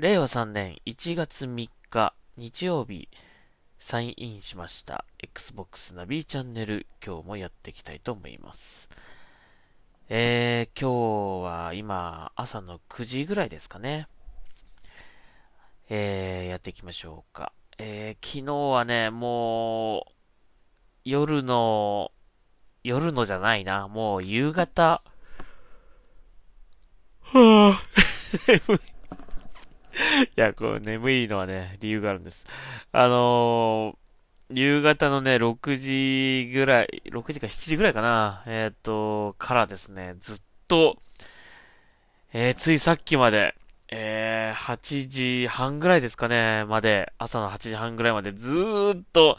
令和3年1月3日日曜日、サインインしました Xbox ナビチャンネル、今日もやっていきたいと思います。えー、今日は今、朝の9時ぐらいですかね。えー、やっていきましょうか。えー、昨日はね、もう、夜の、夜のじゃないな、もう夕方、はぁ、いや、こう、眠いのはね、理由があるんです。あのー、夕方のね、6時ぐらい、6時か7時ぐらいかな、えっ、ー、と、からですね、ずっと、えー、ついさっきまで、えー、8時半ぐらいですかね、まで、朝の8時半ぐらいまでずーっと、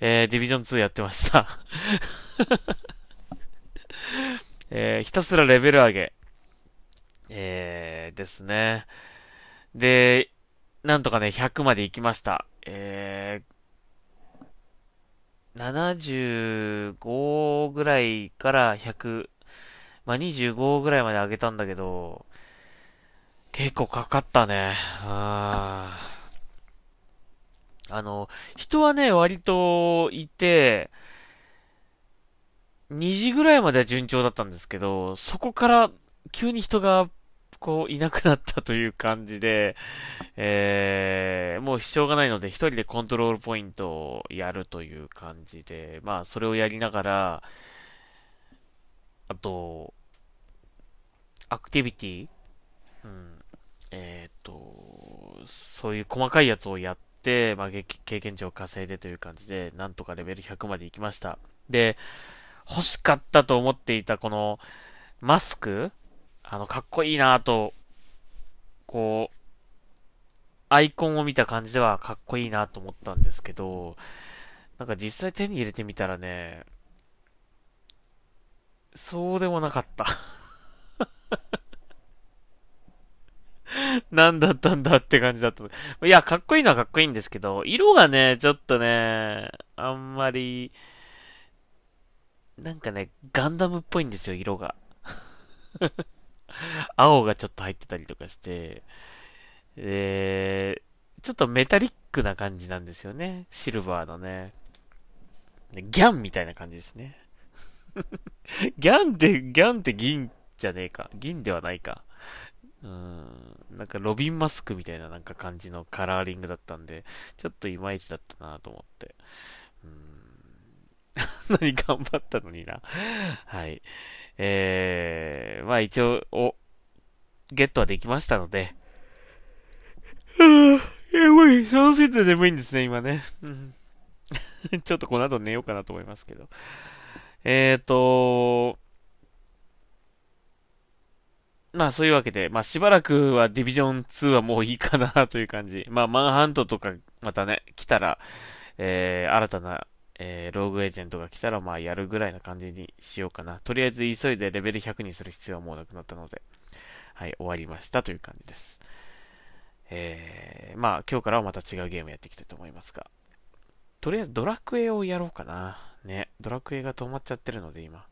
えー、ディビジョン2やってました。えー、ひたすらレベル上げ。えー、ですね。で、なんとかね、100まで行きました。えー、75ぐらいから100、まあ、25ぐらいまで上げたんだけど、結構かかったね。ああの、人はね、割といて、2時ぐらいまでは順調だったんですけど、そこから急に人がこう、いなくなったという感じで、えー、もうしょうがないので、一人でコントロールポイントをやるという感じで、まあ、それをやりながら、あと、アクティビティうん。えっ、ー、と、そういう細かいやつをやって、まあ、経験値を稼いでという感じで、なんとかレベル100まで行きました。で、欲しかったと思っていたこの、マスクあの、かっこいいなと、こう、アイコンを見た感じではかっこいいなと思ったんですけど、なんか実際手に入れてみたらね、そうでもなかった。何だったんだって感じだった。いや、かっこいいのはかっこいいんですけど、色がね、ちょっとね、あんまり、なんかね、ガンダムっぽいんですよ、色が。青がちょっと入ってたりとかして、えー、ちょっとメタリックな感じなんですよね。シルバーのね。ギャンみたいな感じですね。ギャンって、ギャンって銀じゃねえか。銀ではないか。うん。なんかロビンマスクみたいななんか感じのカラーリングだったんで、ちょっといまいちだったなと思って。うん。何頑張ったのにな。はい。えー、まあ一応、お、ゲットはできましたので、は ぁ、やばい、そのせいで眠いんですね、今ね。ちょっとこの後寝ようかなと思いますけど。えーと、まあそういうわけで、まあしばらくはディビジョン2はもういいかなという感じ。まあマンハントとかまたね、来たら、えー、新たなえー、ローグエージェントが来たら、まあ、やるぐらいな感じにしようかな。とりあえず急いでレベル100にする必要はもうなくなったので、はい、終わりましたという感じです。えー、まあ、今日からはまた違うゲームやっていきたいと思いますが、とりあえずドラクエをやろうかな。ね、ドラクエが止まっちゃってるので、今。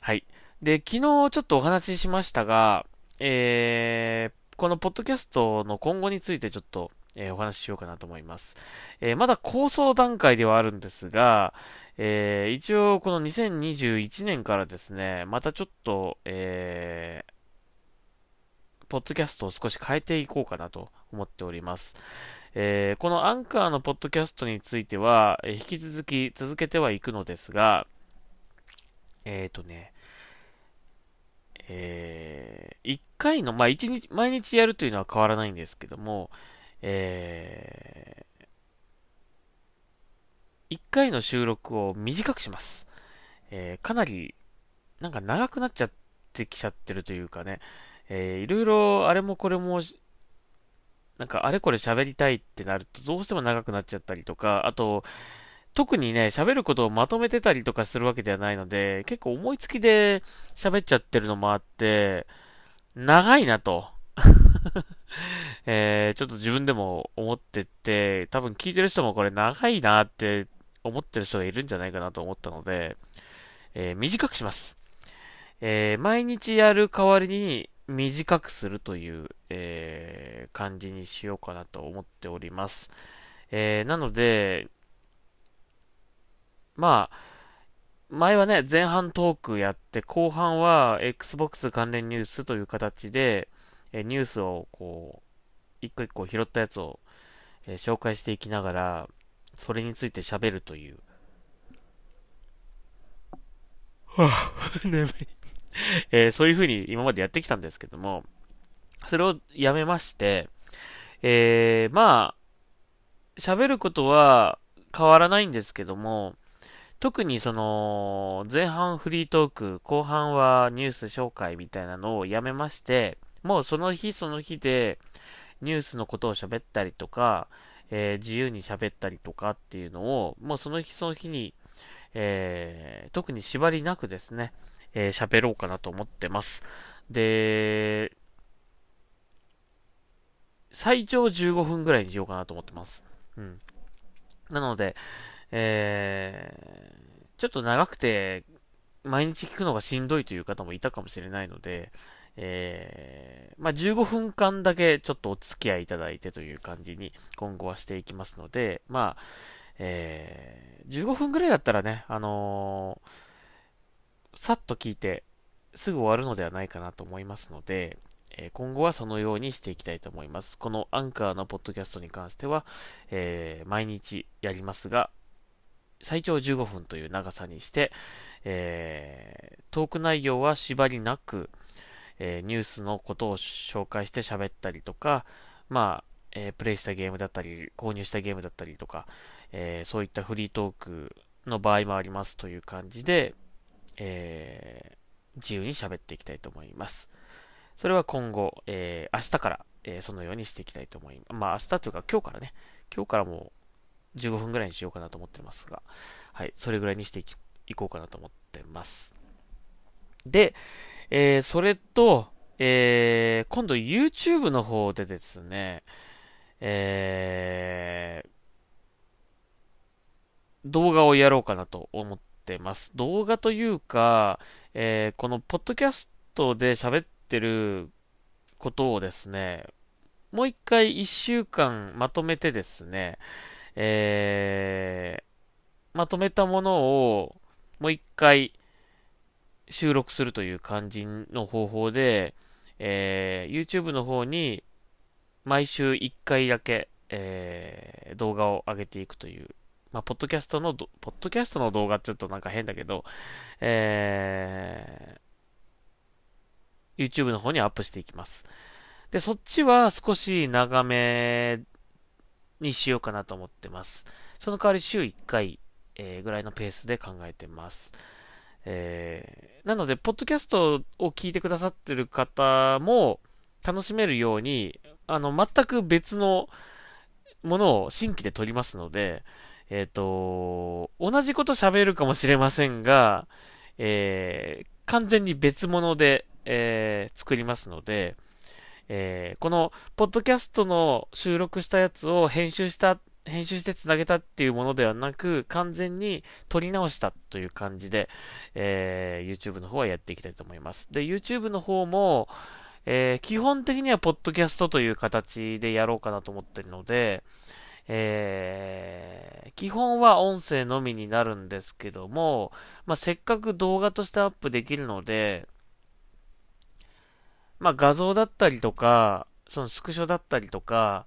はい。で、昨日ちょっとお話ししましたが、えー、このポッドキャストの今後についてちょっとえー、お話ししようかなと思います。えー、まだ構想段階ではあるんですが、えー、一応この2021年からですね、またちょっと、え、ポッドキャストを少し変えていこうかなと思っております。え、このアンカーのポッドキャストについては、え、引き続き続けてはいくのですが、えっ、とね、えー、1回の、まあ、1日、毎日やるというのは変わらないんですけども、えー、1回の収録を短くします。えー、かなり、なんか長くなっちゃってきちゃってるというかね、えー、いろいろあれもこれも、なんかあれこれ喋りたいってなるとどうしても長くなっちゃったりとか、あと、特にね、喋ることをまとめてたりとかするわけではないので、結構思いつきで喋っちゃってるのもあって、長いなと。えー、ちょっと自分でも思ってて、多分聞いてる人もこれ長いなって思ってる人がいるんじゃないかなと思ったので、えー、短くします。えー、毎日やる代わりに短くするという、えー、感じにしようかなと思っております。えー、なので、まあ、前はね、前半トークやって、後半は Xbox 関連ニュースという形で、えニュースをこう、一個一個拾ったやつを、え紹介していきながら、それについて喋るという。はぁ、眠い。えー、そういう風に今までやってきたんですけども、それをやめまして、えー、まあ、喋ることは変わらないんですけども、特にその、前半フリートーク、後半はニュース紹介みたいなのをやめまして、もうその日その日でニュースのことを喋ったりとか、えー、自由に喋ったりとかっていうのを、もうその日その日に、えー、特に縛りなくですね、えー、喋ろうかなと思ってます。で、最長15分ぐらいにしようかなと思ってます。うん。なので、えー、ちょっと長くて、毎日聞くのがしんどいという方もいたかもしれないので、えー、まあ、15分間だけちょっとお付き合いいただいてという感じに今後はしていきますので、まあ、えー、15分ぐらいだったらね、あのー、さっと聞いてすぐ終わるのではないかなと思いますので、え今後はそのようにしていきたいと思います。このアンカーのポッドキャストに関しては、えー、毎日やりますが、最長15分という長さにして、えー、トーク内容は縛りなく、えー、ニュースのことを紹介して喋ったりとか、まあ、えー、プレイしたゲームだったり、購入したゲームだったりとか、えー、そういったフリートークの場合もありますという感じで、え自由に喋っていきたいと思います。それは今後、え明日から、えそのようにしていきたいと思います。まあ明日というか今日からね、今日からもう15分ぐらいにしようかなと思ってますが、はい、それぐらいにしていこうかなと思ってます。で、えー、それと、えー、今度 YouTube の方でですね、えー、動画をやろうかなと思ってます。動画というか、えー、このポッドキャストで喋ってることをですね、もう一回一週間まとめてですね、えー、まとめたものをもう一回収録するという感じの方法で、えー、YouTube の方に毎週1回だけ、えー、動画を上げていくという、まあ、ポッドキャストの、ポッドキャストの動画って言うとなんか変だけど、えー、YouTube の方にアップしていきます。で、そっちは少し長めにしようかなと思ってます。その代わり週1回、えー、ぐらいのペースで考えてます。えー、なので、ポッドキャストを聞いてくださってる方も楽しめるように、あの、全く別のものを新規で撮りますので、えっ、ー、と、同じこと喋るかもしれませんが、えー、完全に別物で、えー、作りますので、えー、この、ポッドキャストの収録したやつを編集した編集して繋げたっていうものではなく、完全に撮り直したという感じで、えー、YouTube の方はやっていきたいと思います。で、YouTube の方も、えー、基本的にはポッドキャストという形でやろうかなと思ってるので、えー、基本は音声のみになるんですけども、まあ、せっかく動画としてアップできるので、まあ、画像だったりとか、そのスクショだったりとか、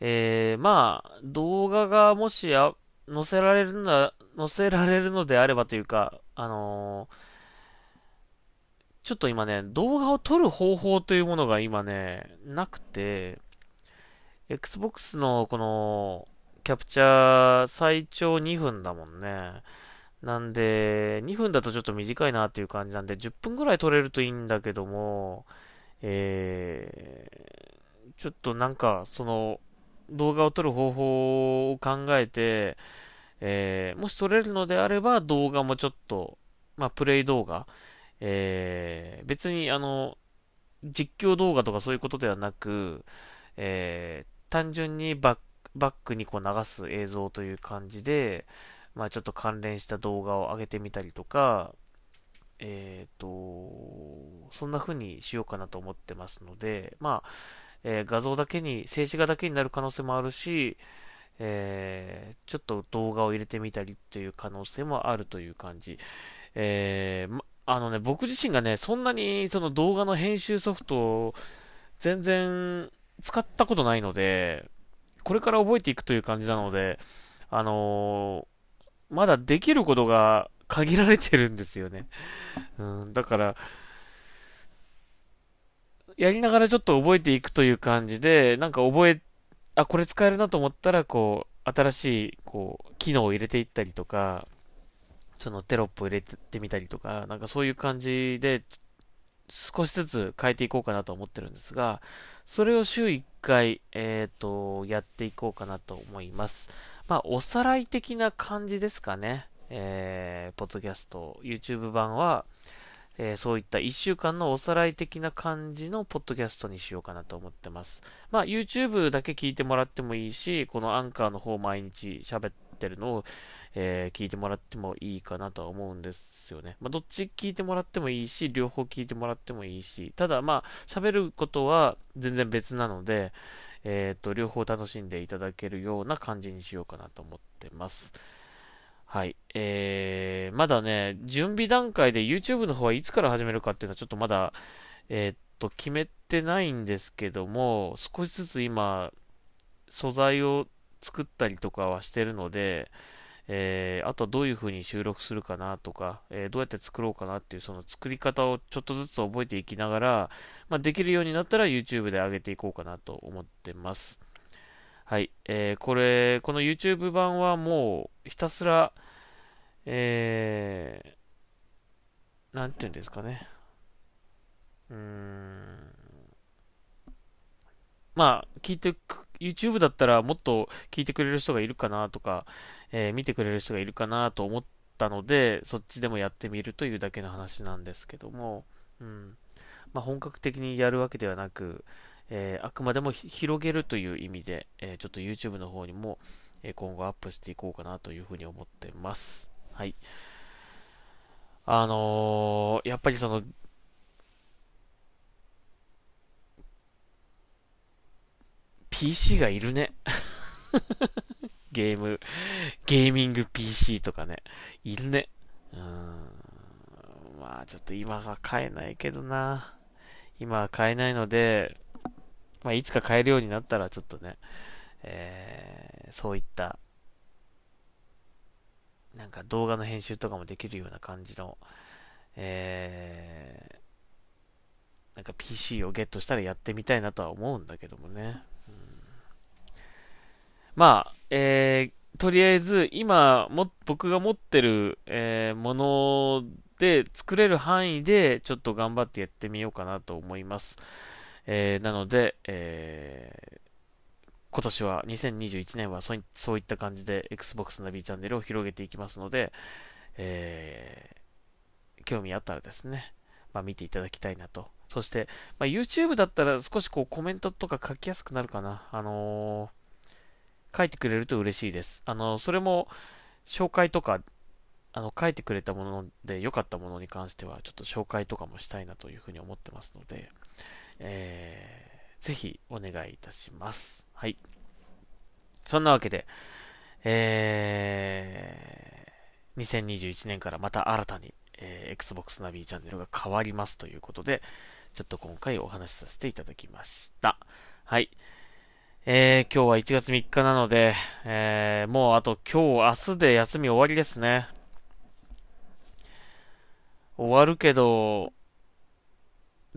えー、まあ、動画がもしや、載せられるの載せられるのであればというか、あのー、ちょっと今ね、動画を撮る方法というものが今ね、なくて、Xbox のこの、キャプチャー最長2分だもんね。なんで、2分だとちょっと短いなっていう感じなんで、10分ぐらい撮れるといいんだけども、えー、ちょっとなんか、その、動画を撮る方法を考えて、えー、もし撮れるのであれば動画もちょっと、まあ、プレイ動画、えー、別にあの、実況動画とかそういうことではなく、えー、単純にバック、バックにこう流す映像という感じで、まあちょっと関連した動画を上げてみたりとか、えっ、ー、と、そんな風にしようかなと思ってますので、まあ、えー、画像だけに、静止画だけになる可能性もあるし、えー、ちょっと動画を入れてみたりっていう可能性もあるという感じ。えー、ま、あのね、僕自身がね、そんなにその動画の編集ソフトを全然使ったことないので、これから覚えていくという感じなので、あのー、まだできることが限られてるんですよね。うん、だから、やりながらちょっと覚えていくという感じで、なんか覚え、あ、これ使えるなと思ったら、こう、新しい、こう、機能を入れていったりとか、そのテロップを入れてみたりとか、なんかそういう感じで、少しずつ変えていこうかなと思ってるんですが、それを週1回、えっ、ー、と、やっていこうかなと思います。まあ、おさらい的な感じですかね。えー、ポッドキャスト、YouTube 版は、えー、そういった1週間のおさらい的な感じのポッドキャストにしようかなと思ってます。まあ、YouTube だけ聞いてもらってもいいし、このアンカーの方毎日喋ってるのを、えー、聞いてもらってもいいかなとは思うんですよね。まあ、どっち聞いてもらってもいいし、両方聞いてもらってもいいし、ただまあ、喋ることは全然別なので、えっ、ー、と、両方楽しんでいただけるような感じにしようかなと思ってます。はい。えー、まだね、準備段階で YouTube の方はいつから始めるかっていうのはちょっとまだ、えー、っと、決めてないんですけども、少しずつ今、素材を作ったりとかはしてるので、えー、あとはどういう風に収録するかなとか、えー、どうやって作ろうかなっていうその作り方をちょっとずつ覚えていきながら、まあ、できるようになったら YouTube で上げていこうかなと思ってます。はい。えー、これ、この YouTube 版はもうひたすら、えー、なんて言うんですかね。うーん。まあ、聞いてく、YouTube だったらもっと聞いてくれる人がいるかなとか、えー、見てくれる人がいるかなと思ったので、そっちでもやってみるというだけの話なんですけども、うん。まあ、本格的にやるわけではなく、えー、あくまでも広げるという意味で、えー、ちょっと YouTube の方にも、え今後アップしていこうかなというふうに思ってます。はい。あのー、やっぱりその、PC がいるね。ゲーム、ゲーミング PC とかね。いるね。うん。まあちょっと今は買えないけどな。今は買えないので、まあ、いつか買えるようになったら、ちょっとね、えー、そういった、なんか動画の編集とかもできるような感じの、えー、なんか PC をゲットしたらやってみたいなとは思うんだけどもね。うん、まあ、えー、とりあえず、今も、僕が持ってる、えー、もので作れる範囲で、ちょっと頑張ってやってみようかなと思います。えー、なので、えー、今年は、2021年はそうそういった感じで Xbox ナビチャンネルを広げていきますので、えー、興味あったらですね、まあ、見ていただきたいなと。そして、まあ、YouTube だったら少しこうコメントとか書きやすくなるかな。あのー、書いてくれると嬉しいです。あのー、それも紹介とか、あの、書いてくれたもので良かったものに関しては、ちょっと紹介とかもしたいなというふうに思ってますので、えー、ぜひお願いいたします。はい。そんなわけで、えー、2021年からまた新たに、えー、Xbox ナビチャンネルが変わりますということで、ちょっと今回お話しさせていただきました。はい。えー、今日は1月3日なので、えー、もうあと今日、明日で休み終わりですね。終わるけど、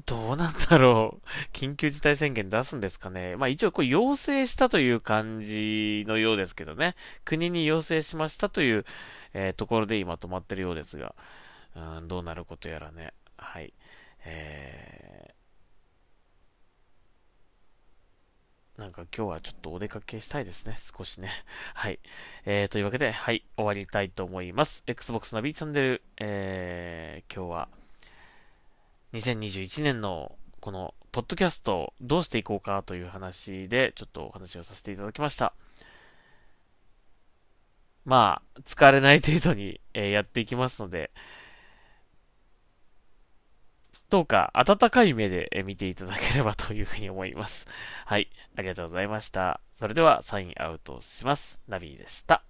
どうなんだろう。緊急事態宣言出すんですかね。まあ一応これ要請したという感じのようですけどね。国に要請しましたという、えー、ところで今止まってるようですが、うん、どうなることやらね。はい。えー、なんか今日はちょっとお出かけしたいですね。少しね。はい。えー、というわけで、はい、終わりたいと思います。Xbox ナビチャンネル、えー、今日は、2021年のこのポッドキャストどうしていこうかという話でちょっとお話をさせていただきました。まあ、疲れない程度に、えーやっていきますので、どうか温かい目で見ていただければというふうに思います。はい。ありがとうございました。それではサインアウトします。ナビでした。